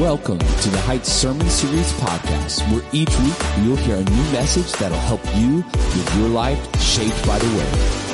Welcome to the Heights Sermon Series podcast, where each week you'll hear a new message that'll help you with your life shaped by the Word.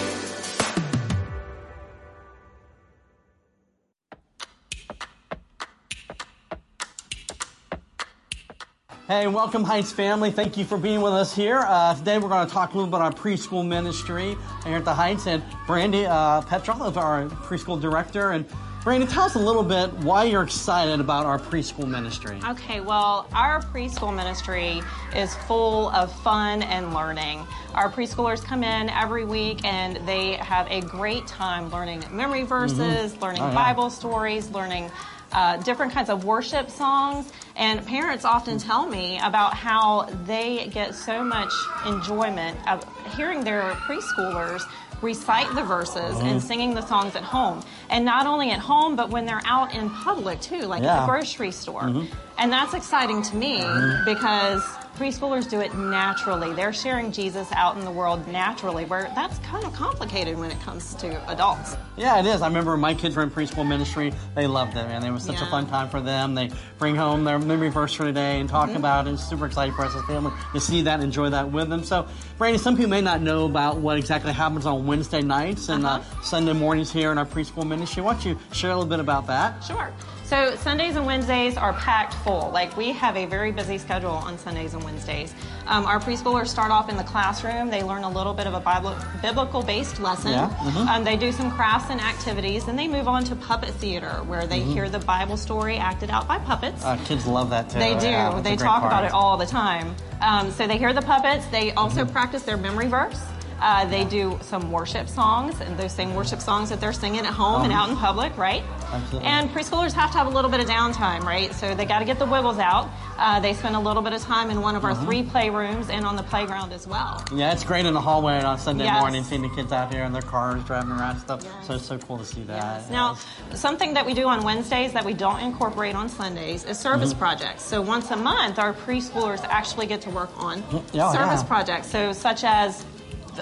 Hey, welcome Heights family. Thank you for being with us here. Uh, today we're going to talk a little bit about our preschool ministry here at the Heights. And Brandy uh, Petrov, our preschool director. And Brandy, tell us a little bit why you're excited about our preschool ministry. Okay, well, our preschool ministry is full of fun and learning. Our preschoolers come in every week and they have a great time learning memory verses, learning Oh, yeah. Bible stories, learning uh, different kinds of worship songs. And parents often tell me about how they get so much enjoyment of hearing their preschoolers recite the verses Mm-hmm. and singing the songs at home. And not only at home, but when they're out in public too, like at Yeah. Mm-hmm. the grocery store. And that's exciting to me because preschoolers do it naturally. They're sharing Jesus out in the world naturally, where that's kind of complicated when it comes to adults. Yeah, it is. I remember my kids were in preschool ministry. They loved it, and It was such a fun time for them. They bring home their memory verse for today and Mm-hmm. talk about it. It's super exciting for us as a family to see that and enjoy that with them. So, Brandy, some people may not know about what exactly happens on Wednesday nights and uh Uh-huh. Sunday mornings here in our preschool ministry. Why don't you share a little bit about that? Sure. So Sundays and Wednesdays are packed full. Like we have a very busy schedule on Sundays and Wednesdays. Um, our preschoolers start off in the classroom. They learn a little bit of a Bible, biblical-based lesson. Yeah, mhm. Um, they do some crafts and activities, and they move on to puppet theater, where they hear the Bible story acted out by puppets. Uh, kids love that too. They do. Yeah, they talk part. about it all the time. Um, so they hear the puppets. They also practice their memory verse. Uh, they do some worship songs, and those same worship songs that they're singing at home and out in public, right? Absolutely. And preschoolers have to have a little bit of downtime, right? So they got to get the wiggles out. Uh, they spend a little bit of time in one of our three playrooms and on the playground as well. Yeah, it's great in the hallway on Sunday Yes. morning, seeing the kids out here in their cars driving around and stuff. Yes. So it's so cool to see that. Now, something that we do on Wednesdays that we don't incorporate on Sundays is service Mm-hmm. projects. So once a month, our preschoolers actually get to work on Yeah, service yeah. projects. So such as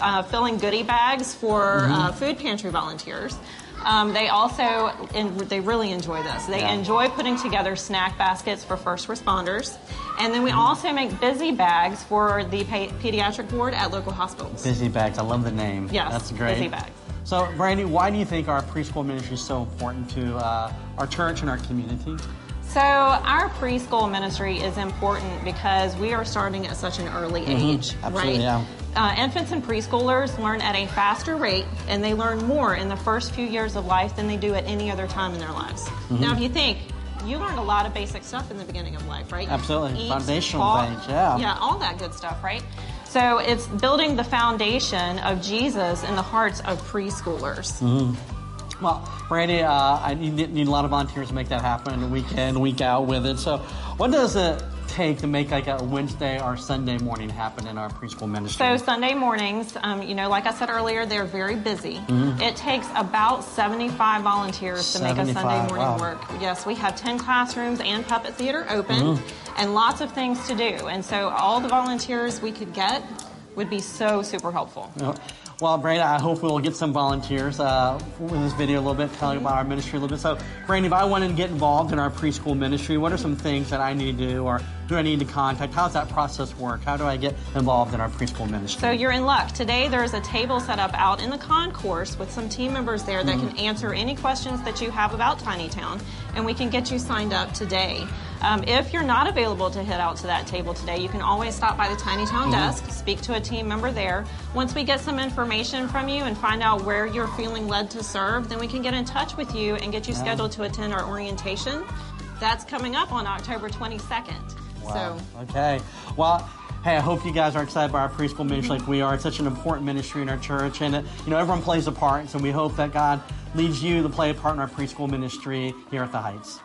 uh, filling goodie bags for Mm-hmm. uh, food pantry volunteers. Um, they also and they really enjoy this. They Yeah. enjoy putting together snack baskets for first responders, and then we Mm-hmm. also make busy bags for the pa- pediatric ward at local hospitals. Busy Bags, I love the name. Yes, That's great. Busy Bags. So, Brandy, why do you think our preschool ministry is so important to uh, our church and our community? So, our preschool ministry is important because we are starting at such an early age, Mm-hmm. Absolutely, right? yeah. Uh, infants and preschoolers learn at a faster rate and they learn more in the first few years of life than they do at any other time in their lives. Mm-hmm. Now, if you think, you learned a lot of basic stuff in the beginning of life, right? Absolutely. Eat, Foundational things, yeah. Yeah, all that good stuff, right? So, it's building the foundation of Jesus in the hearts of preschoolers. Mm-hmm. Well, Brandy, uh, I need, need a lot of volunteers to make that happen week in, week out with it. So, what does it take to make like a Wednesday or Sunday morning happen in our preschool ministry? So Sunday mornings, um, you know, like I said earlier, they're very busy. Mm-hmm. It takes about 75 volunteers to make a Sunday morning wow. work. Yes, we have 10 classrooms and puppet theater open, Mm-hmm. and lots of things to do. And so all the volunteers we could get would be so super helpful. Well, Brandy, I hope we'll get some volunteers uh, in this video a little bit, telling about our ministry a little bit. So, Brandy, if I wanted to get involved in our preschool ministry, what are some things that I need to do, or do I need to contact? How does that process work? How do I get involved in our preschool ministry? So you're in luck. Today there's a table set up out in the concourse with some team members there that can answer any questions that you have about Tiny Town, and we can get you signed up today. Um, if you're not available to head out to that table today, you can always stop by the Tiny Town desk, speak to a team member there. Once we get some information from you and find out where you're feeling led to serve, then we can get in touch with you and get you scheduled to attend our orientation. That's coming up on October 22nd. Wow. So Okay. Well, hey, I hope you guys are excited by our preschool ministry like we are. It's such an important ministry in our church, and uh, you know everyone plays a part. So we hope that God leads you to play a part in our preschool ministry here at the Heights.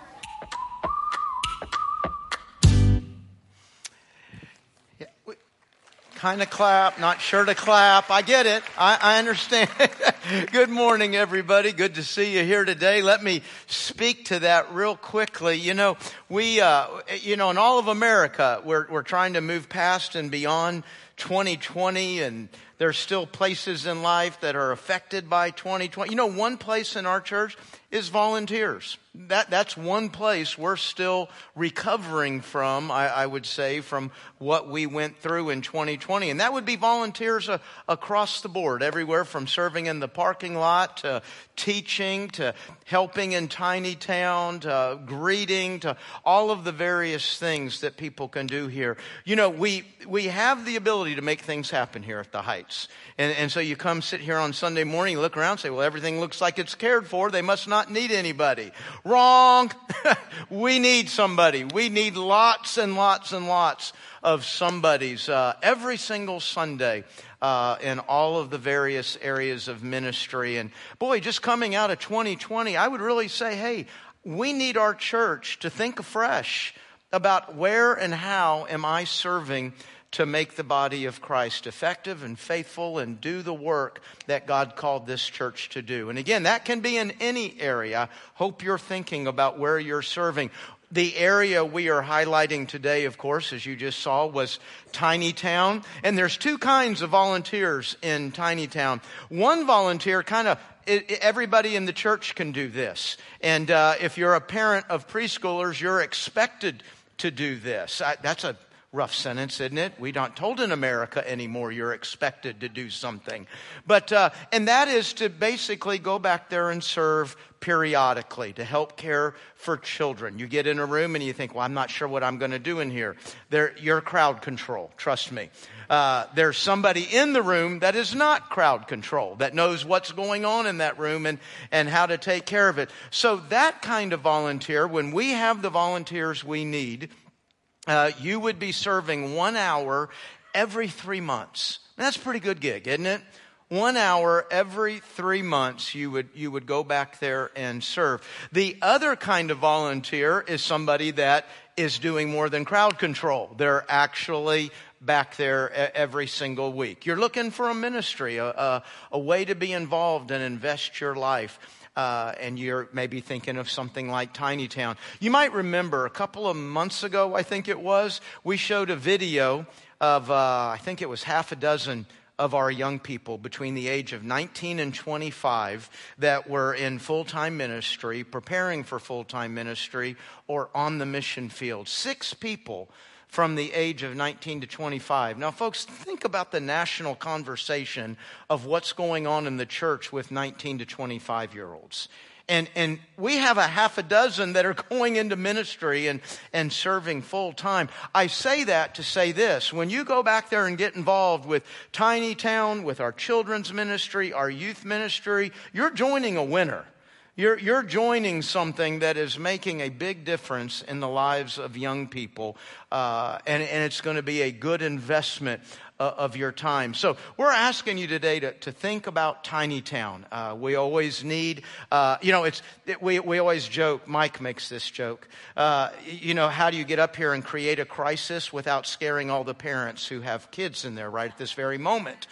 Kind of clap, not sure to clap. I get it. I, I understand. Good morning, everybody. Good to see you here today. Let me speak to that real quickly. You know, we, uh, you know, in all of America, we're, we're trying to move past and beyond 2020 and there's still places in life that are affected by 2020. You know, one place in our church is volunteers. That, that's one place we're still recovering from, I, I, would say, from what we went through in 2020. And that would be volunteers uh, across the board, everywhere from serving in the parking lot to teaching to helping in Tiny Town to greeting to all of the various things that people can do here. You know, we, we have the ability to make things happen here at the Heights. And, and so you come sit here on Sunday morning, look around say, well, everything looks like it's cared for. They must not need anybody. Wrong. we need somebody. We need lots and lots and lots of somebodies uh, every single Sunday. Uh, in all of the various areas of ministry. And boy, just coming out of 2020, I would really say, hey, we need our church to think afresh about where and how am I serving to make the body of Christ effective and faithful and do the work that God called this church to do. And again, that can be in any area. Hope you're thinking about where you're serving. The area we are highlighting today, of course, as you just saw, was Tiny Town. And there's two kinds of volunteers in Tiny Town. One volunteer kind of everybody in the church can do this. And uh, if you're a parent of preschoolers, you're expected to do this. I, that's a rough sentence, isn't it? We aren't told in America anymore you're expected to do something. But, uh, and that is to basically go back there and serve periodically to help care for children. You get in a room and you think, well, I'm not sure what I'm going to do in here. There, you're crowd control, trust me. Uh, there's somebody in the room that is not crowd control, that knows what's going on in that room and, and how to take care of it. So that kind of volunteer, when we have the volunteers we need, uh, you would be serving one hour every three months. That's a pretty good gig, isn't it? One hour every three months, you would, you would go back there and serve. The other kind of volunteer is somebody that is doing more than crowd control. They're actually back there every single week. You're looking for a ministry, a, a, a way to be involved and invest your life uh, and you're maybe thinking of something like Tiny Town. You might remember a couple of months ago, I think it was, we showed a video of, uh, I think it was half a dozen of our young people between the age of 19 and 25 that were in full time ministry, preparing for full time ministry, or on the mission field. Six people from the age of 19 to 25. Now, folks, think about the national conversation of what's going on in the church with 19 to 25 year olds. And, and we have a half a dozen that are going into ministry and, and serving full time. I say that to say this. When you go back there and get involved with Tiny Town, with our children's ministry, our youth ministry, you're joining a winner. You're, you're joining something that is making a big difference in the lives of young people, uh, and, and it's going to be a good investment uh, of your time. So we're asking you today to, to think about Tiny Town. Uh, we always need, uh, you know, it's, it, we, we always joke, Mike makes this joke, uh, you know, how do you get up here and create a crisis without scaring all the parents who have kids in there right at this very moment?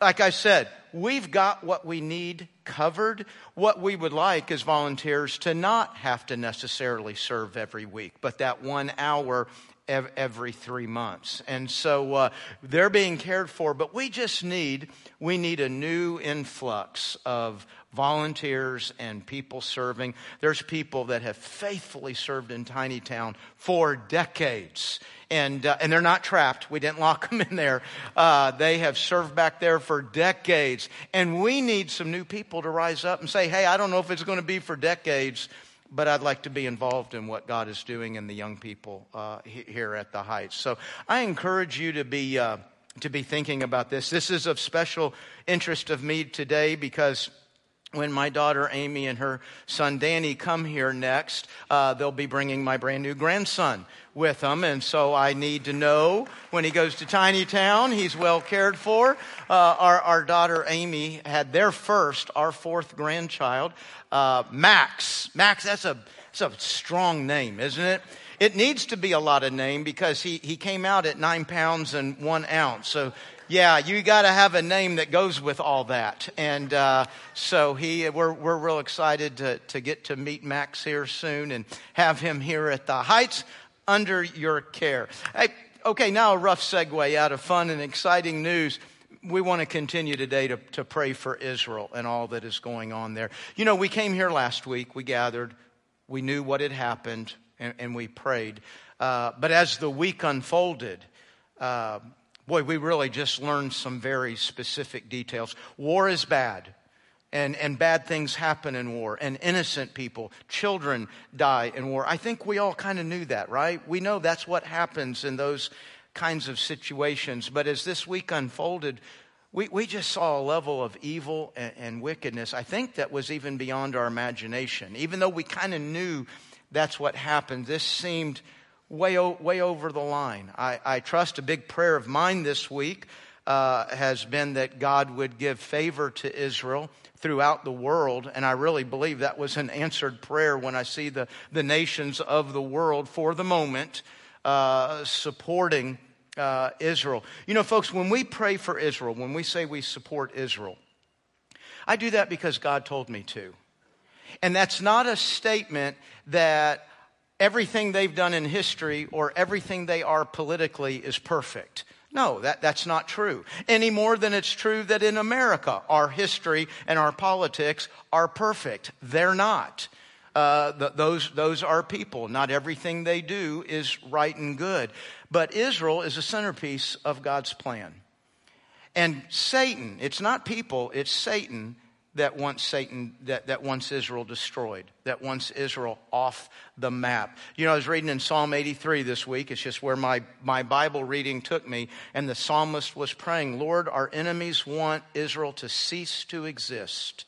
Like I said, we've got what we need covered. What we would like as volunteers to not have to necessarily serve every week, but that one hour every three months. And so uh, they're being cared for, but we just need, we need a new influx of volunteers and people serving. There's people that have faithfully served in Tiny Town for decades. And, uh, and they're not trapped. We didn't lock them in there. Uh, they have served back there for decades. And we need some new people to rise up and say, hey, I don't know if it's going to be for decades, but I'd like to be involved in what God is doing in the young people uh, here at the Heights. So I encourage you to be, uh, to be thinking about this. This is of special interest of me today because when my daughter Amy and her son Danny come here next, uh, they'll be bringing my brand new grandson with them. And so I need to know when he goes to Tiny Town, he's well cared for. Uh, our, our daughter Amy had their first, our fourth grandchild, uh, Max. Max, that's a, that's a strong name, isn't it? It needs to be a lot of name because he, he came out at nine pounds and one ounce. So yeah, you got to have a name that goes with all that. And uh, so he, we're, we're real excited to, to get to meet Max here soon and have him here at the Heights under your care. Hey, okay, now a rough segue out of fun and exciting news. We want to continue today to, to pray for Israel and all that is going on there. You know, we came here last week, we gathered, we knew what had happened, and, and we prayed. Uh, but as the week unfolded, uh, boy, we really just learned some very specific details. War is bad. And, and bad things happen in war, and innocent people, children die in war. I think we all kind of knew that, right? We know that's what happens in those kinds of situations. But as this week unfolded, we, we just saw a level of evil and, and wickedness, I think that was even beyond our imagination. Even though we kind of knew that's what happened, this seemed way, way over the line. I, I trust a big prayer of mine this week uh, has been that God would give favor to Israel throughout the world. And I really believe that was an answered prayer when I see the, the nations of the world for the moment uh, supporting uh, Israel. You know, folks, when we pray for Israel, when we say we support Israel, I do that because God told me to. And that's not a statement that everything they've done in history or everything they are politically is perfect. No, that, that's not true. Any more than it's true that in America, our history and our politics are perfect. They're not. Uh, the, those, those are people. Not everything they do is right and good. But Israel is a centerpiece of God's plan. And Satan, it's not people, it's Satan that wants Satan, that, that wants Israel destroyed, that wants Israel off the map. You know, I was reading in Psalm 83 this week. It's just where my, my Bible reading took me. And the psalmist was praying, Lord, our enemies want Israel to cease to exist.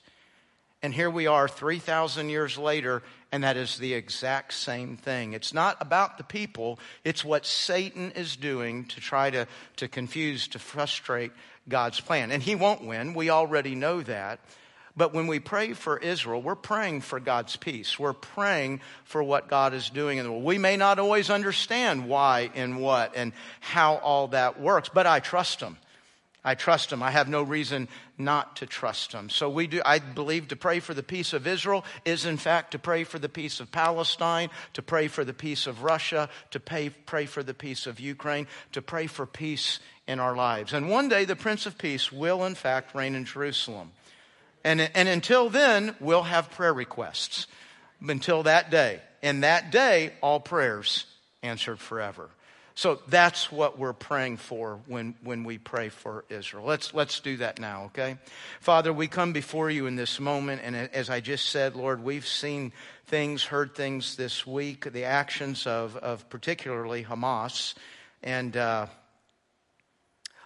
And here we are 3,000 years later, and that is the exact same thing. It's not about the people, it's what Satan is doing to try to, to confuse, to frustrate God's plan. And he won't win. We already know that. But when we pray for Israel, we're praying for God's peace. We're praying for what God is doing in the world. We may not always understand why and what and how all that works, but I trust Him. I trust Him. I have no reason not to trust Him. So we do, I believe to pray for the peace of Israel is in fact to pray for the peace of Palestine, to pray for the peace of Russia, to pay, pray for the peace of Ukraine, to pray for peace in our lives. And one day the Prince of Peace will in fact reign in Jerusalem. And, and until then, we'll have prayer requests. Until that day. And that day, all prayers answered forever. So that's what we're praying for when, when we pray for Israel. Let's, let's do that now, okay? Father, we come before you in this moment, and as I just said, Lord, we've seen things, heard things this week, the actions of, of particularly Hamas. And uh,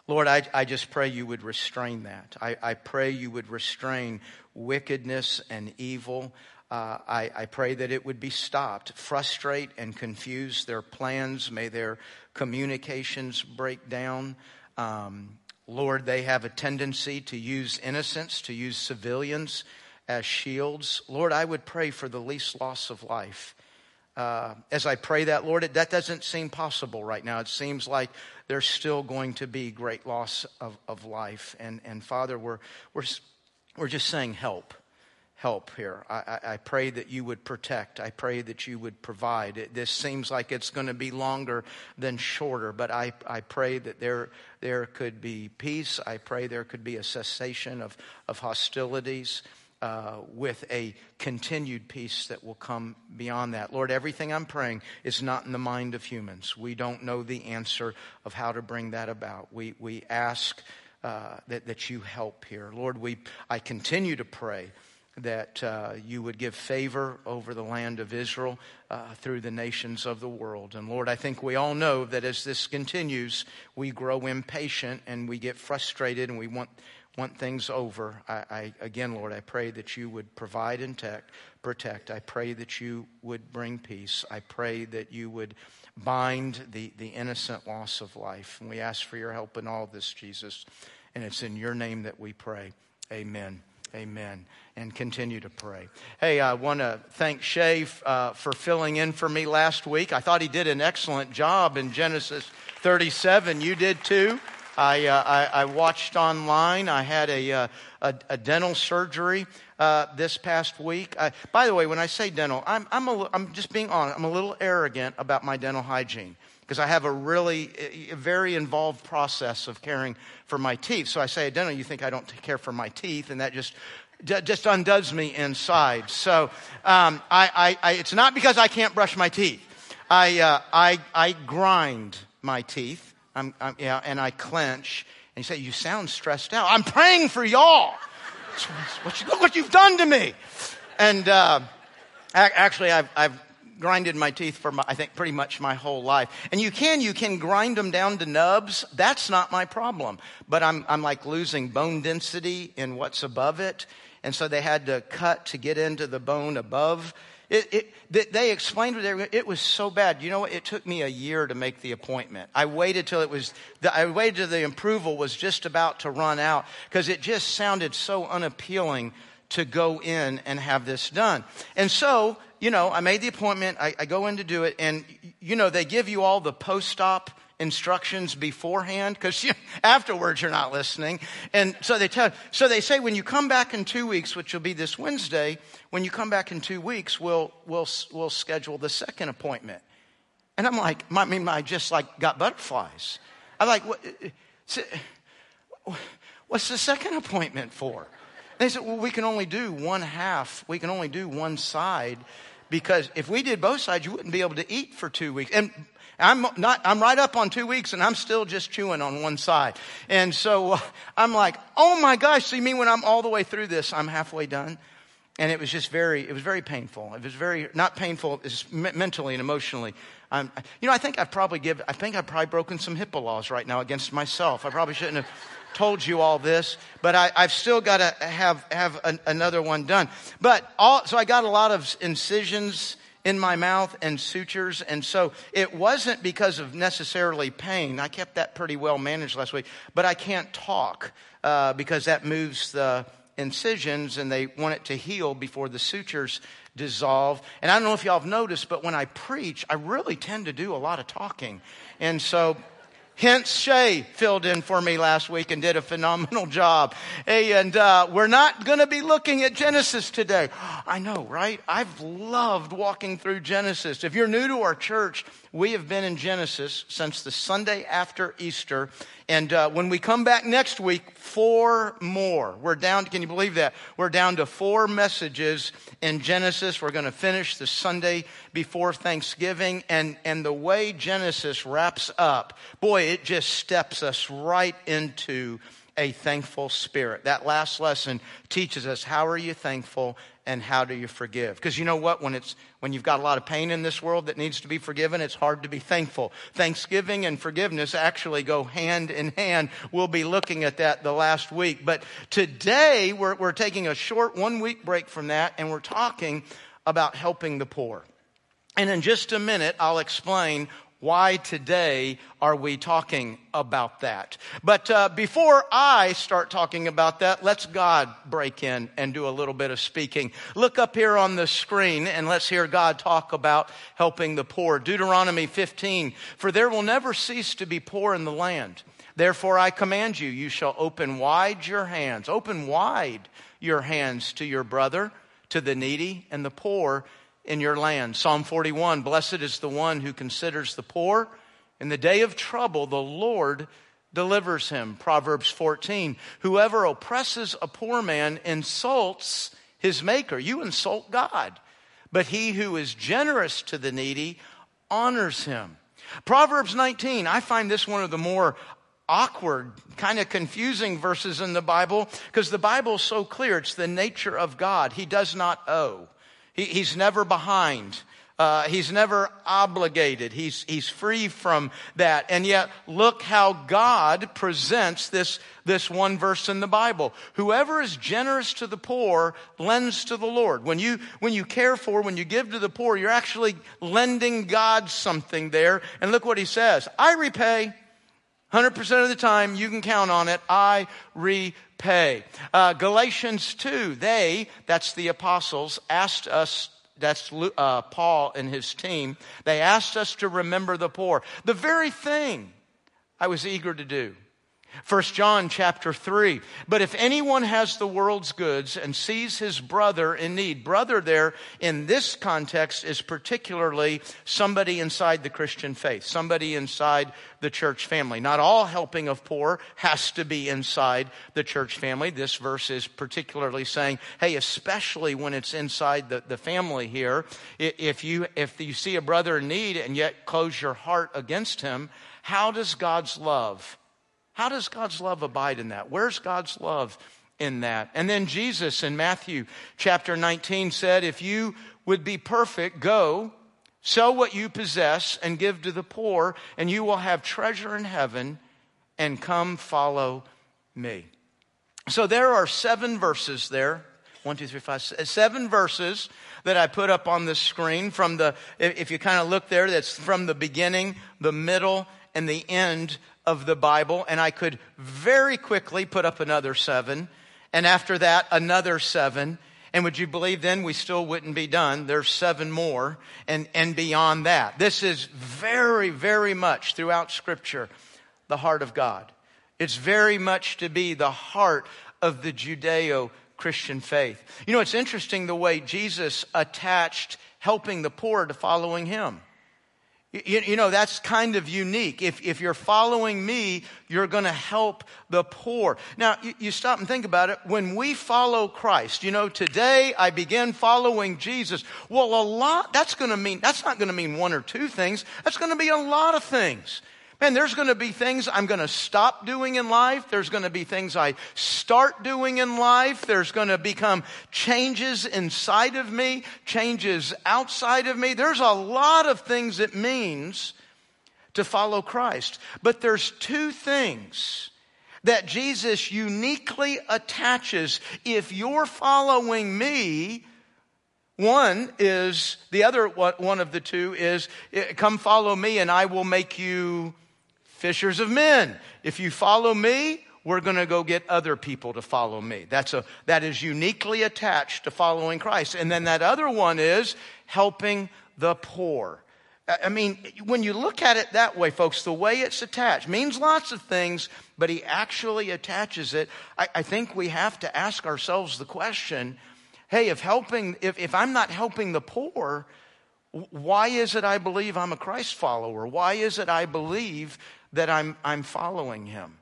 Lord, I, I just pray you would restrain that. I, I pray you would restrain wickedness and evil. Uh, I, I, pray that it would be stopped. Frustrate and confuse their plans. May their communications break down. Um, Lord, they have a tendency to use innocents, to use civilians as shields. Lord, I would pray for the least loss of life. Uh, as I pray that, Lord, it, that doesn't seem possible right now. It seems like there's still going to be great loss of, of life. And, and Father, we're, we're, we're just saying help. Help here. I, I, I pray that you would protect. I pray that you would provide. It, this seems like it's going to be longer than shorter, but I, I pray that there, there could be peace. I pray there could be a cessation of, of hostilities. Uh, with a continued peace that will come beyond that. Lord, everything I'm praying is not in the mind of humans. We don't know the answer of how to bring that about. We, we ask uh, that, that you help here. Lord, we, I continue to pray that uh, you would give favor over the land of Israel uh, through the nations of the world. And Lord, I think we all know that as this continues, we grow impatient and we get frustrated and we want want things over, I, I, again, Lord, I pray that you would provide and tech, protect. I pray that you would bring peace. I pray that you would bind the, the innocent loss of life. And we ask for your help in all this, Jesus. And it's in your name that we pray. Amen. Amen. And continue to pray. Hey, I want to thank Shay uh, for filling in for me last week. I thought he did an excellent job in Genesis 37. You did too. I, uh, I, I, watched online. I had a, uh, a, a dental surgery uh, this past week. I, by the way, when I say dental, I'm, I'm, a, I'm just being honest. I'm a little arrogant about my dental hygiene. because I have a really a very involved process of caring for my teeth. So I say, Adeno, you think I don't care for my teeth? And that just just undoes me inside. So um, I, I, I, it's not because I can't brush my teeth. I, uh, I, I grind my teeth. I'm, I'm, yeah, and I clench. And you say, "You sound stressed out." I'm praying for y'all. What you, look what you've done to me. And uh, actually, I've, I've grinded my teeth for, my, I think, pretty much my whole life. And you can, you can grind them down to nubs. That's not my problem. But I'm, I'm like losing bone density in what's above it. And so they had to cut to get into the bone above. It, it, they explained it. It was so bad. You know what? It took me a year to make the appointment. I waited till it was. The, I waited till the approval was just about to run out because it just sounded so unappealing to go in and have this done. And so you know, I made the appointment. I, I go in to do it, and you know, they give you all the post-op instructions beforehand because you, afterwards you're not listening. And so they tell, so they say when you come back in two weeks, which will be this Wednesday, when you come back in two weeks, we'll we'll we'll schedule the second appointment. And I'm like, I mean, I just like got butterflies. I'm like, what, what's the second appointment for? They said, well, we can only do one half. We can only do one side because if we did both sides, you wouldn't be able to eat for two weeks. And I'm not, I'm right up on two weeks and I'm still just chewing on one side. And so uh, I'm like, oh my gosh, see me when I'm all the way through this, I'm halfway done. And it was just very, it was very painful. It was very, not painful, it's mentally and emotionally. Um, you know, I think I've probably give, I think I've probably broken some HIPAA laws right now against myself. I probably shouldn't have told you all this, but I, have still got to have, have an, another one done. But all, so I got a lot of incisions in my mouth and sutures. And so it wasn't because of necessarily pain. I kept that pretty well managed last week, but I can't talk uh, because that moves the incisions and they want it to heal before the sutures dissolve. And I don't know if y'all have noticed, but when I preach, I really tend to do a lot of talking. And so Hence, Shay filled in for me last week and did a phenomenal job. Hey, and uh, we're not going to be looking at Genesis today. I know, right? I've loved walking through Genesis. If you're new to our church, we have been in Genesis since the Sunday after Easter. And uh, when we come back next week, four more. We're down, can you believe that? We're down to four messages in Genesis. We're going to finish the Sunday before Thanksgiving. And, and the way Genesis wraps up, boy, it just steps us right into a thankful spirit. That last lesson teaches us how are you thankful and how do you forgive? Because you know what? When it's when you've got a lot of pain in this world that needs to be forgiven, it's hard to be thankful. Thanksgiving and forgiveness actually go hand in hand. We'll be looking at that the last week. But today we're, we're taking a short one week break from that and we're talking about helping the poor. And in just a minute, I'll explain why today are we talking about that? But uh, before I start talking about that, let's God break in and do a little bit of speaking. Look up here on the screen and let's hear God talk about helping the poor. Deuteronomy 15, for there will never cease to be poor in the land. Therefore I command you, you shall open wide your hands, open wide your hands to your brother, to the needy and the poor in your land. Psalm 41 Blessed is the one who considers the poor. In the day of trouble, the Lord delivers him. Proverbs 14 Whoever oppresses a poor man insults his maker. You insult God. But he who is generous to the needy honors him. Proverbs 19, I find this one of the more awkward, kind of confusing verses in the Bible because the Bible is so clear. It's the nature of God. He does not owe. He, he's never behind. Uh, he's never obligated. He's, he's free from that. And yet, look how God presents this, this one verse in the Bible. Whoever is generous to the poor lends to the Lord. When you, when you care for, when you give to the poor, you're actually lending God something there. And look what he says. I repay. 100% of the time, you can count on it. I repay. Uh, Galatians 2, they, that's the apostles, asked us, that's uh, Paul and his team, they asked us to remember the poor. The very thing I was eager to do. 1 John chapter 3. But if anyone has the world's goods and sees his brother in need, brother there in this context is particularly somebody inside the Christian faith, somebody inside the church family. Not all helping of poor has to be inside the church family. This verse is particularly saying, hey, especially when it's inside the, the family here, if you, if you see a brother in need and yet close your heart against him, how does God's love how does God's love abide in that? Where's God's love in that? And then Jesus in Matthew chapter 19 said, If you would be perfect, go, sell what you possess, and give to the poor, and you will have treasure in heaven, and come follow me. So there are seven verses there. One, two, three, five, seven verses that I put up on the screen from the, if you kind of look there, that's from the beginning, the middle, and the end of the Bible, and I could very quickly put up another seven, and after that, another seven. And would you believe then we still wouldn't be done? There's seven more and, and beyond that. This is very, very much throughout Scripture the heart of God. It's very much to be the heart of the Judeo Christian faith. You know, it's interesting the way Jesus attached helping the poor to following him. You, you, know, that's kind of unique. If, if you're following me, you're going to help the poor. Now, you, you, stop and think about it. When we follow Christ, you know, today I begin following Jesus. Well, a lot, that's going to mean, that's not going to mean one or two things. That's going to be a lot of things. Man, there's going to be things I'm going to stop doing in life. There's going to be things I start doing in life. There's going to become changes inside of me, changes outside of me. There's a lot of things it means to follow Christ. But there's two things that Jesus uniquely attaches. If you're following me, one is, the other one of the two is, come follow me and I will make you fishers of men. If you follow me, we're going to go get other people to follow me. That's a, that is uniquely attached to following Christ. And then that other one is helping the poor. I mean, when you look at it that way, folks, the way it's attached means lots of things, but he actually attaches it. I, I think we have to ask ourselves the question, hey, if helping, if, if I'm not helping the poor, why is it I believe I'm a Christ follower? Why is it I believe that I'm, I'm following him?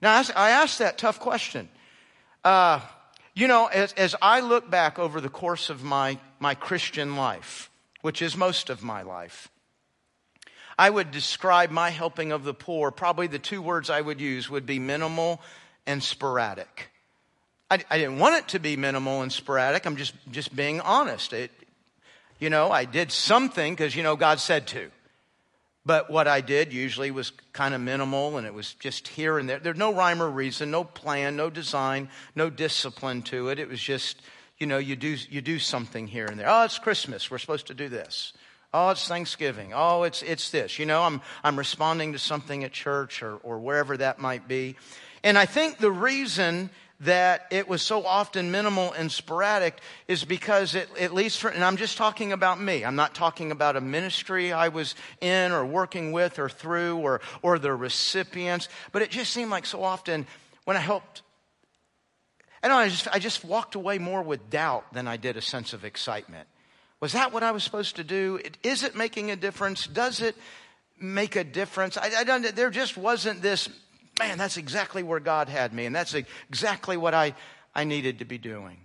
Now, I asked that tough question. Uh, you know, as, as I look back over the course of my, my Christian life, which is most of my life, I would describe my helping of the poor, probably the two words I would use would be minimal and sporadic. I, I didn't want it to be minimal and sporadic. I'm just, just being honest. It, you know, I did something because, you know, God said to. But what I did usually was kind of minimal and it was just here and there. There's no rhyme or reason, no plan, no design, no discipline to it. It was just, you know, you do, you do something here and there. Oh, it's Christmas. We're supposed to do this. Oh, it's Thanksgiving. Oh, it's, it's this. You know, I'm, I'm responding to something at church or, or wherever that might be. And I think the reason that it was so often minimal and sporadic is because it, at least for, and I'm just talking about me. I'm not talking about a ministry I was in or working with or through or, or the recipients, but it just seemed like so often when I helped, I I just, I just walked away more with doubt than I did a sense of excitement. Was that what I was supposed to do? Is it making a difference? Does it make a difference? I, I don't, there just wasn't this man, that's exactly where God had me, and that's exactly what I, I needed to be doing.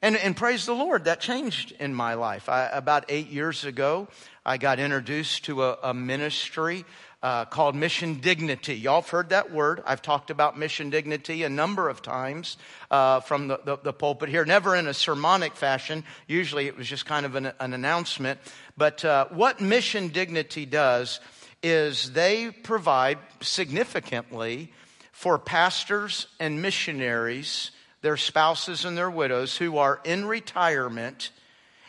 And, and praise the Lord, that changed in my life. I, about eight years ago, I got introduced to a, a ministry uh, called Mission Dignity. Y'all have heard that word. I've talked about Mission Dignity a number of times uh, from the, the, the, pulpit here, never in a sermonic fashion. Usually it was just kind of an, an announcement. But uh, what Mission Dignity does is they provide significantly for pastors and missionaries, their spouses and their widows who are in retirement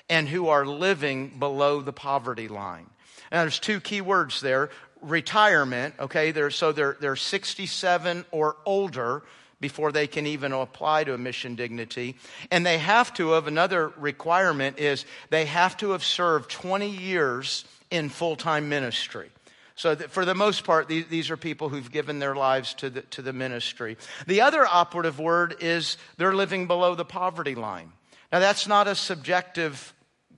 and who are living below the poverty line. Now, there's two key words there retirement, okay? They're, so they're, they're 67 or older before they can even apply to a mission dignity. And they have to have another requirement is they have to have served 20 years in full time ministry. So for the most part, these, are people who've given their lives to the, to the ministry. The other operative word is they're living below the poverty line. Now that's not a subjective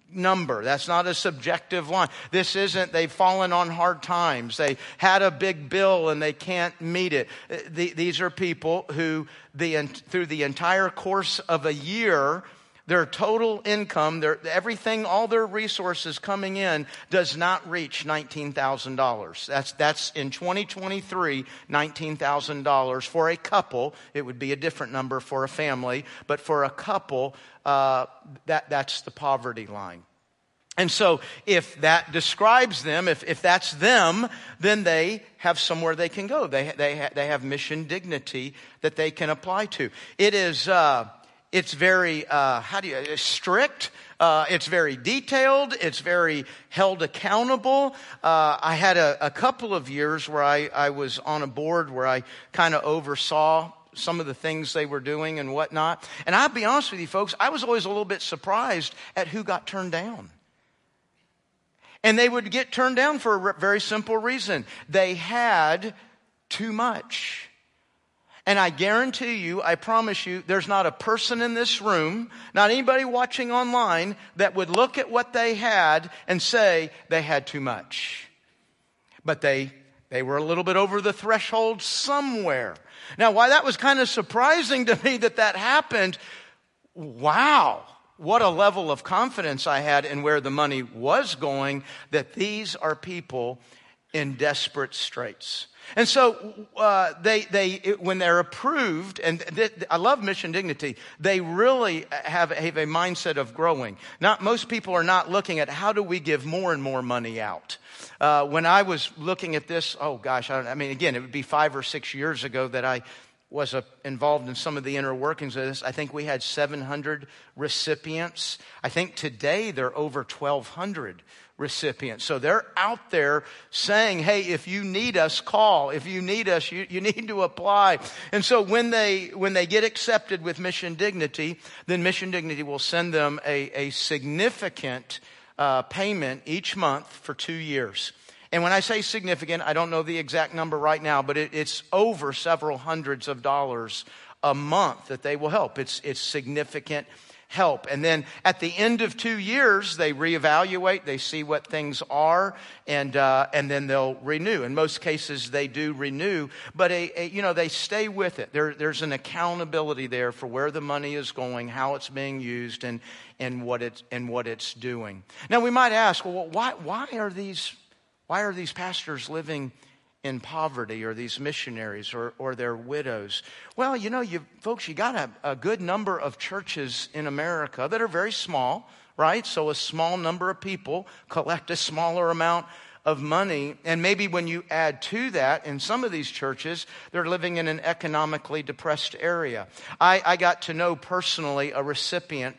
number. That's not a subjective line. This isn't they've fallen on hard times. They had a big bill and they can't meet it. Uh, these are people who the, through the entire course of a year their total income, their, everything, all their resources coming in does not reach $19,000. That's, that's in 2023, $19,000 for a couple. It would be a different number for a family, but for a couple, uh, that, that's the poverty line. And so, if that describes them, if, if that's them, then they have somewhere they can go. They, they, they have mission dignity that they can apply to. It is, uh, it's very, uh, how do you, strict. Uh, it's very detailed. It's very held accountable. Uh, I had a, a, couple of years where I, I was on a board where I kind of oversaw some of the things they were doing and whatnot. And I'll be honest with you, folks, I was always a little bit surprised at who got turned down. And they would get turned down for a very simple reason. They had too much. And I guarantee you, I promise you, there's not a person in this room, not anybody watching online, that would look at what they had and say they had too much. But they, they were a little bit over the threshold somewhere. Now, why that was kind of surprising to me that that happened, wow, what a level of confidence I had in where the money was going, that these are people in desperate straits. And so uh, they, they, when they're approved, and th- I love mission dignity, they really have, have a mindset of growing. Not most people are not looking at how do we give more and more money out. Uh, when I was looking at this, oh gosh, I, I, mean, again, it would be five or six years ago that I was uh, involved in some of the inner workings of this. I think we had 700 recipients. I think today there are over 1,200 recipients. So they're out there saying, hey, if you need us, call. If you need us, you, you need to apply. And so when they, when they get accepted with Mission Dignity, then Mission Dignity will send them a, a significant uh, payment each month for two years. And when I say significant, I don't know the exact number right now, but it, it's over several hundreds of dollars a month that they will help. It's, it's significant help. And then at the end of two years, they reevaluate, they see what things are, and, uh, and then they'll renew. In most cases, they do renew, but a, a, you know, they stay with it. There, there's an accountability there for where the money is going, how it's being used, and, and, what, it's, and what it's doing. Now, we might ask, well, why, why, are, these, why are these pastors living in poverty or these missionaries or, or their widows. Well, you know, you folks, you got a, a good number of churches in America that are very small, right? So a small number of people collect a smaller amount of money. And maybe when you add to that, in some of these churches, they're living in an economically depressed area. I, I got to know personally a recipient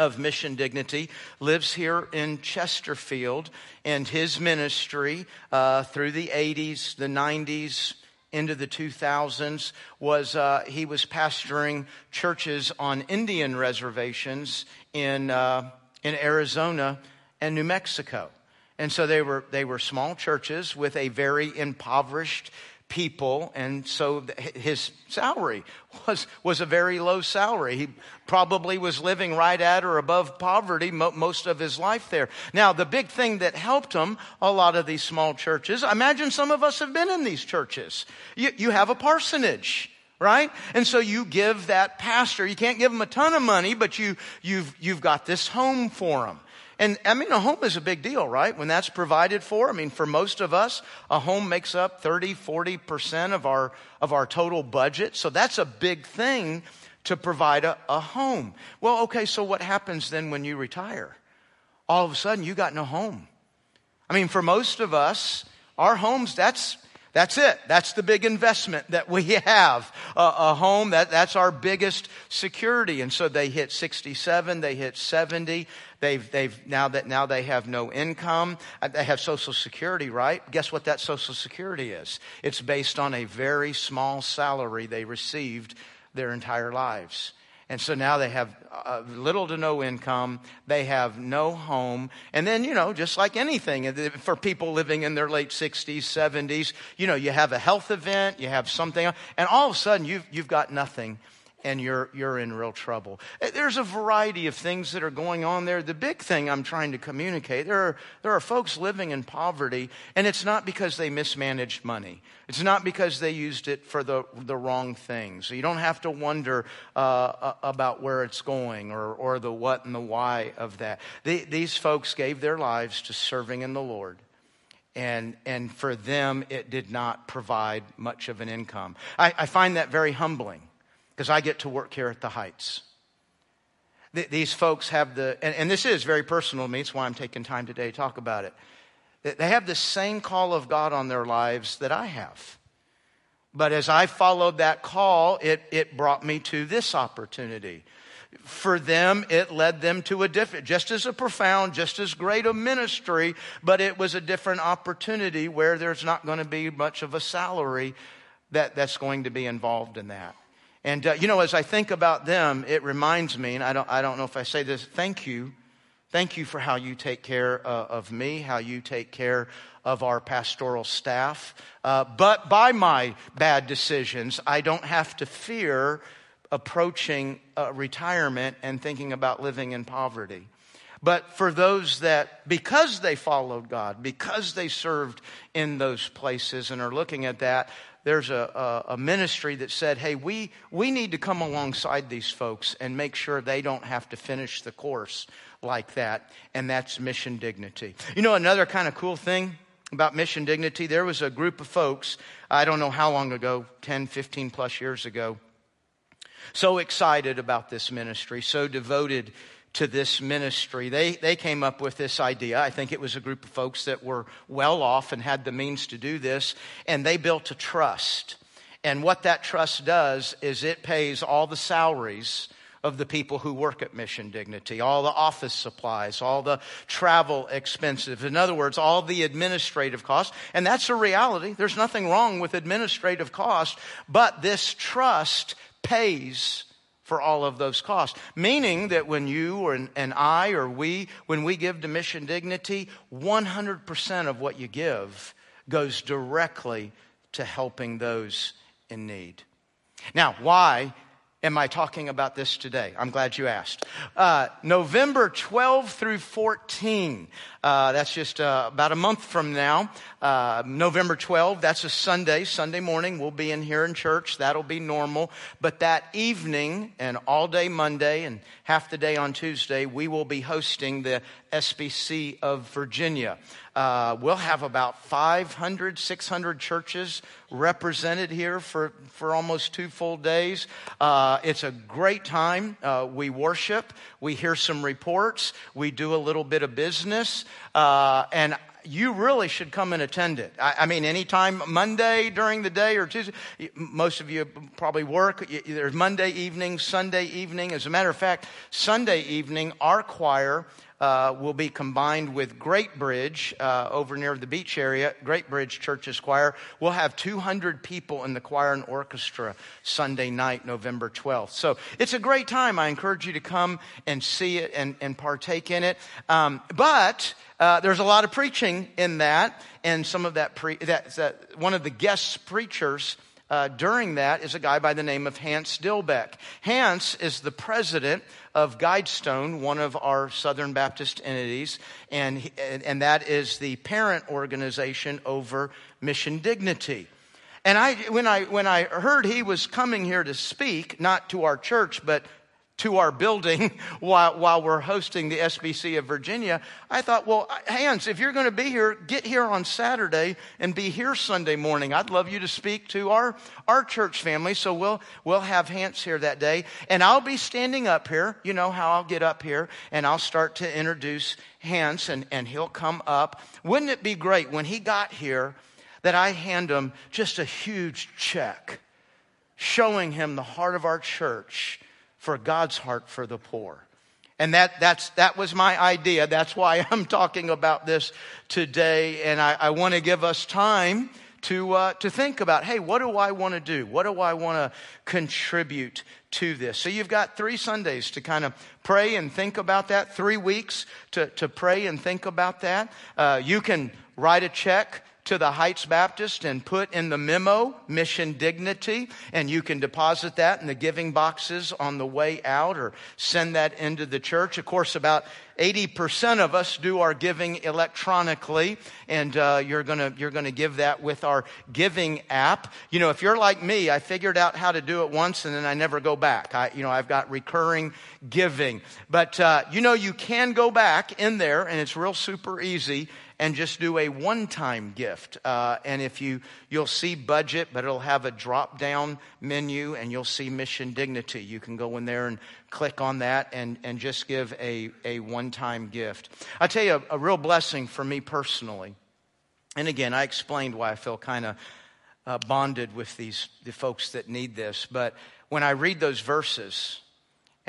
of Mission Dignity, lives here in Chesterfield, and his ministry uh, through the 80s, the 90s, into the 2000s was uh, he was pastoring churches on Indian reservations in, uh, in Arizona and New Mexico. And so they were, they were small churches with a very impoverished people, and so his salary was, was a very low salary. He probably was living right at or above poverty most of his life there. Now, the big thing that helped him, a lot of these small churches, imagine some of us have been in these churches. You, you have a parsonage right? And so you give that pastor, you can't give him a ton of money, but you, you've, you've got this home for him. And I mean, a home is a big deal, right? When that's provided for. I mean, for most of us, a home makes up 30, 40% of our, of our total budget. So that's a big thing to provide a, a home. Well, okay, so what happens then when you retire? All of a sudden, you got no home. I mean, for most of us, our homes, that's, that's it. That's the big investment that we have. Uh, a home, that, that's our biggest security. And so they hit 67, they hit 70. They've, they've, now that, now they have no income. Uh, they have social security, right? Guess what that social security is? It's based on a very small salary they received their entire lives. And so now they have uh, little to no income. They have no home. And then, you know, just like anything, for people living in their late 60s, 70s, you know, you have a health event, you have something, and all of a sudden you've, you've got nothing and you're, you're in real trouble. Eh, there's a variety of things that are going on there. The big thing I'm trying to communicate there are, there are folks living in poverty, and it's not because they mismanaged money. It's not because they used it for the, the wrong things. So you don't have to wonder uh, about where it's going or, or the what and the why of that. These folks gave their lives to serving in the Lord and and for them it did not provide much of an income. I, I find that very humbling because I get to work here at the Heights. Th- these folks have the, and, and, this is very personal to me, it's why I'm taking time today to talk about it. They have the same call of God on their lives that I have. But as I followed that call, it, it brought me to this opportunity. For them, it led them to a different, just as a profound, just as great a ministry, but it was a different opportunity where there's not going to be much of a salary that, that's going to be involved in that. And, uh, you know, as I think about them, it reminds me, and I don't, I don't know if I say this, thank you. Thank you for how you take care uh, of me, how you take care of our pastoral staff. Uh, but by my bad decisions, I don't have to fear approaching uh, retirement and thinking about living in poverty. But for those that, because they followed God, because they served in those places and are looking at that, there's a, a, a, ministry that said, hey, we, we need to come alongside these folks and make sure they don't have to finish the course like that. And that's mission dignity. You know, another kind of cool thing about mission dignity, there was a group of folks, I don't know how long ago, 10, 15 plus years ago, so excited about this ministry, so devoted to this ministry. They, they came up with this idea. I think it was a group of folks that were well off and had the means to do this, and they built a trust. And what that trust does is it pays all the salaries of the people who work at Mission Dignity, all the office supplies, all the travel expenses. In other words, all the administrative costs. And that's a reality. There's nothing wrong with administrative costs, but this trust pays for all of those costs. Meaning that when you or, and I or we, when we give to Mission Dignity, 100% of what you give goes directly to helping those in need. Now, why am I talking about this today? I'm glad you asked. Uh, November 12 through 14. Uh, that's just uh, about a month from now. Uh, November 12th. that's a Sunday. Sunday morning, we'll be in here in church. That'll be normal. But that evening and all day Monday and half the day on Tuesday, we will be hosting the SBC of Virginia. Uh, we'll have about 500, 600 churches represented here for, for almost two full days. Uh, it's a great time. Uh, we worship, we hear some reports, we do a little bit of business, uh, and you really should come and attend it. I, I, mean, anytime Monday during the day or Tuesday, most of you probably work. There's Monday evening, Sunday evening. As a matter of fact, Sunday evening, our choir uh, will be combined with Great Bridge uh, over near the beach area, Great Bridge Church's choir. We'll have 200 people in the choir and orchestra Sunday night, November 12th. So it's a great time. I encourage you to come and see it and, and partake in it. Um, but uh, there's a lot of preaching in that, and some of that, pre- that, that one of the guest preachers uh, during that is a guy by the name of Hance Dilbeck. Hance is the president of Guidestone, one of our Southern Baptist entities, and, and that is the parent organization over Mission Dignity. And I, when I, when I heard he was coming here to speak, not to our church, but to our building while, while we're hosting the SBC of Virginia, I thought, well, Hance, if you're going to be here, get here on Saturday and be here Sunday morning. I'd love you to speak to our, our church family. So we'll, we'll have Hance here that day. And I'll be standing up here. You know how I'll get up here and I'll start to introduce Hance and, and he'll come up. Wouldn't it be great when he got here that I hand him just a huge check showing him the heart of our church for God's heart for the poor. And that, that's, that was my idea. That's why I'm talking about this today. And I, I want to give us time to, uh, to think about hey, what do I want to do? What do I want to contribute to this? So you've got three Sundays to kind of pray and think about that, three weeks to, to pray and think about that. Uh, you can write a check to the Heights Baptist and put in the memo mission dignity, and you can deposit that in the giving boxes on the way out or send that into the church. Of course, about 80% of us do our giving electronically, and uh, you're gonna you're gonna give that with our giving app. You know, if you're like me, I figured out how to do it once, and then I never go back. I, you know, I've got recurring giving, but uh, you know, you can go back in there, and it's real super easy and just do a one-time gift. Uh, and if you, you'll see budget, but it'll have a drop-down menu and you'll see mission dignity. You can go in there and click on that and, and just give a, a one-time gift. I tell you, a, a real blessing for me personally. And again, I explained why I feel kind of uh, bonded with these the folks that need this. But when I read those verses,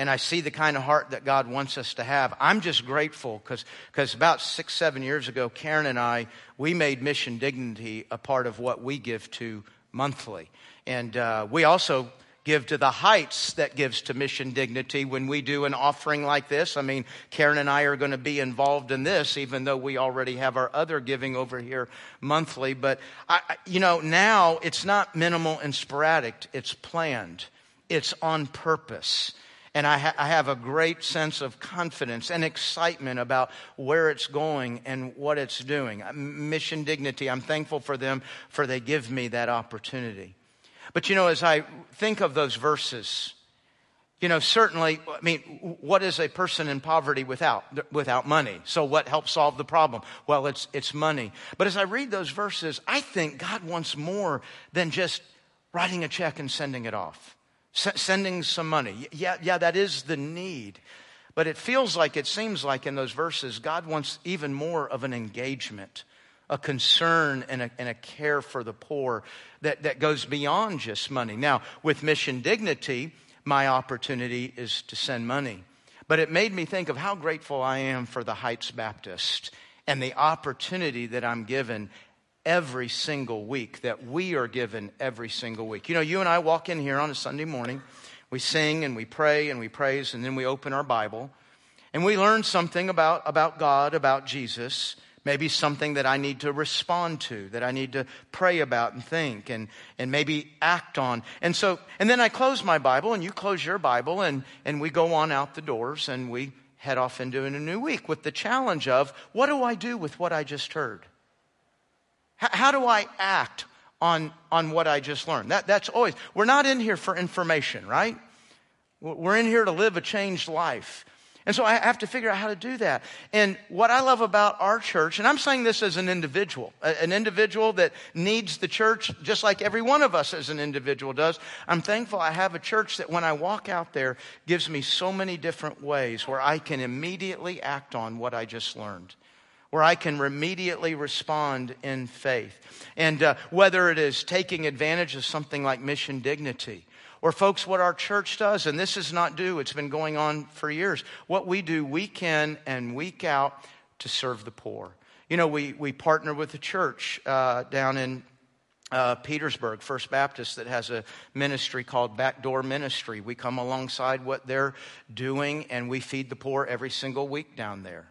and I see the kind of heart that God wants us to have. I'm just grateful because about six, seven years ago, Karen and I, we made Mission Dignity a part of what we give to monthly. And uh, we also give to the heights that gives to mission dignity when we do an offering like this. I mean, Karen and I are going to be involved in this, even though we already have our other giving over here monthly. But, I, you know, now it's not minimal and sporadic, it's planned, it's on purpose. And I, ha- I, have a great sense of confidence and excitement about where it's going and what it's doing. Mission Dignity, I'm thankful for them for they give me that opportunity. But you know, as I think of those verses, you know, certainly, I mean, what is a person in poverty without, without money? So what helps solve the problem? Well, it's, it's money. But as I read those verses, I think God wants more than just writing a check and sending it off. S- sending some money. Yeah, yeah, that is the need. But it feels like, it seems like in those verses, God wants even more of an engagement, a concern and a, and a care for the poor that, that goes beyond just money. Now, with Mission Dignity, my opportunity is to send money. But it made me think of how grateful I am for the Heights Baptist and the opportunity that I'm given every single week, that we are given every single week. You know, you and I walk in here on a Sunday morning, we sing and we pray and we praise, and then we open our Bible and we learn something about, about God, about Jesus. Maybe something that I need to respond to, that I need to pray about and think and, and maybe act on. And so, and then I close my Bible and you close your Bible and, and we go on out the doors and we head off into a new week with the challenge of what do I do with what I just heard? How do I act on, on what I just learned? That, that's always, we're not in here for information, right? We're in here to live a changed life. And so I have to figure out how to do that. And what I love about our church, and I'm saying this as an individual, an individual that needs the church just like every one of us as an individual does. I'm thankful I have a church that when I walk out there gives me so many different ways where I can immediately act on what I just learned where I can immediately respond in faith. And uh, whether it is taking advantage of something like mission dignity, or folks, what our church does, and this is not new, it's been going on for years. What we do week in and week out to serve the poor. You know, we, we partner with the church uh, down in uh, Petersburg, First Baptist, that has a ministry called Backdoor Ministry. We come alongside what they're doing and we feed the poor every single week down there.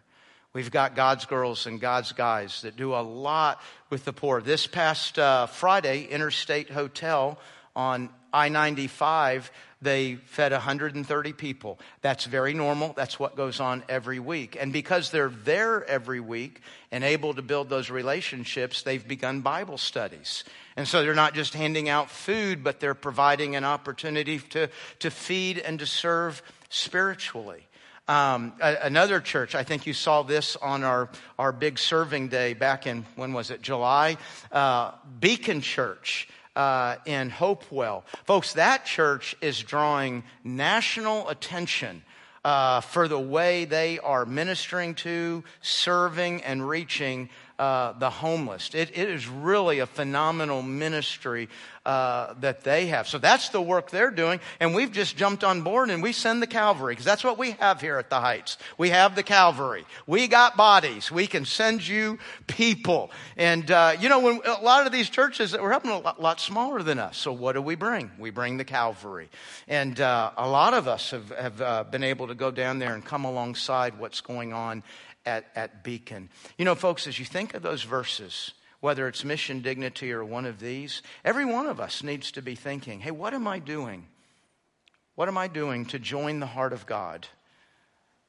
We've got God's girls and God's guys that do a lot with the poor. This past uh, Friday, Interstate Hotel on I 95, they fed 130 people. That's very normal. That's what goes on every week. And because they're there every week and able to build those relationships, they've begun Bible studies. And so they're not just handing out food, but they're providing an opportunity to, to feed and to serve spiritually. Um, another church, I think you saw this on our, our big serving day back in, when was it, July? Uh, Beacon Church. Uh, in Hopewell. Folks, that church is drawing national attention uh, for the way they are ministering to, serving, and reaching uh, the homeless. It, it is really a phenomenal ministry uh, that they have. So that's the work they're doing. And we've just jumped on board and we send the Calvary because that's what we have here at the Heights. We have the Calvary. We got bodies. We can send you people. And, uh, you know, when a lot of these churches that we're helping a lot, lot, smaller than us. So what do we bring? We bring the Calvary. And uh, a lot of us have, have uh, been able to go down there and come alongside what's going on at, at Beacon. You know, folks, as you think of those verses, whether it's mission dignity or one of these, every one of us needs to be thinking, hey, what am I doing? What am I doing to join the heart of God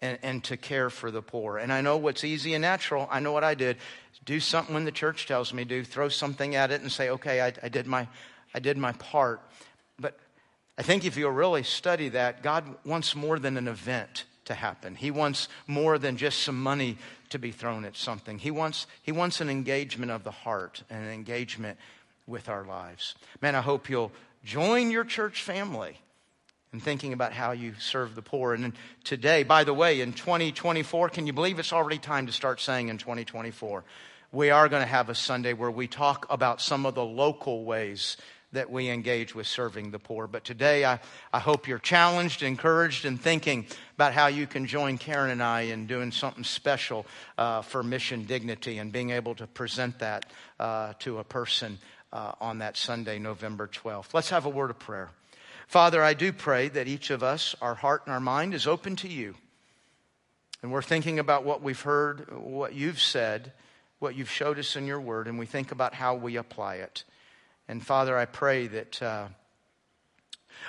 and, and to care for the poor? And I know what's easy and natural. I know what I did. Do something when the church tells me to, throw something at it and say, okay, I, I did, my, I did my part. But I think if you'll really study that, God wants more than an event to happen. He wants more than just some money to be thrown at something. He wants, he wants an engagement of the heart and an engagement with our lives. Man, I hope you'll join your church family in thinking about how you serve the poor. And today, by the way, in 2024, can you believe it's already time to start saying in 2024? We are going to have a Sunday where we talk about some of the local ways that we engage with serving the poor. But today, I, I hope you're challenged, encouraged, and thinking about how you can join Karen and I in doing something special uh, for mission dignity and being able to present that uh, to a person uh, on that Sunday, November 12th. Let's have a word of prayer. Father, I do pray that each of us, our heart and our mind, is open to you. And we're thinking about what we've heard, what you've said, what you've showed us in your word, and we think about how we apply it. And Father, I pray that uh,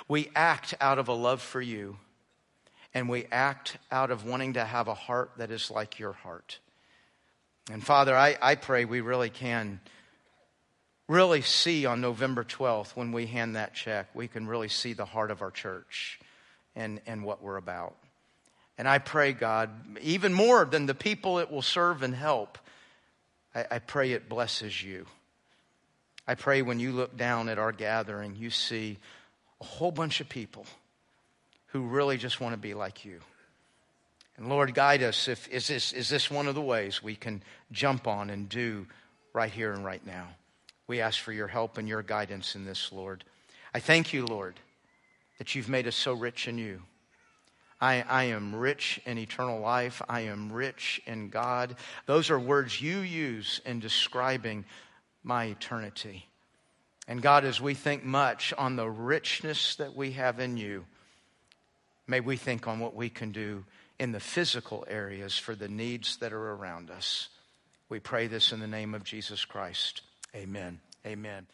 we act out of a love for you and we act out of wanting to have a heart that is like your heart. And Father, I, I pray we really can really see on November 12th when we hand that check, we can really see the heart of our church and, and what we're about. And I pray, God, even more than the people it will serve and help, I, I pray it blesses you. I pray when you look down at our gathering, you see a whole bunch of people who really just want to be like you. And Lord, guide us. If, is, this, is this one of the ways we can jump on and do right here and right now? We ask for your help and your guidance in this, Lord. I thank you, Lord, that you've made us so rich in you. I, I, am rich in eternal life. I am rich in God. Those are words you use in describing my eternity. And God, as we think much on the richness that we have in you, may we think on what we can do in the physical areas for the needs that are around us. We pray this in the name of Jesus Christ. Amen. Amen.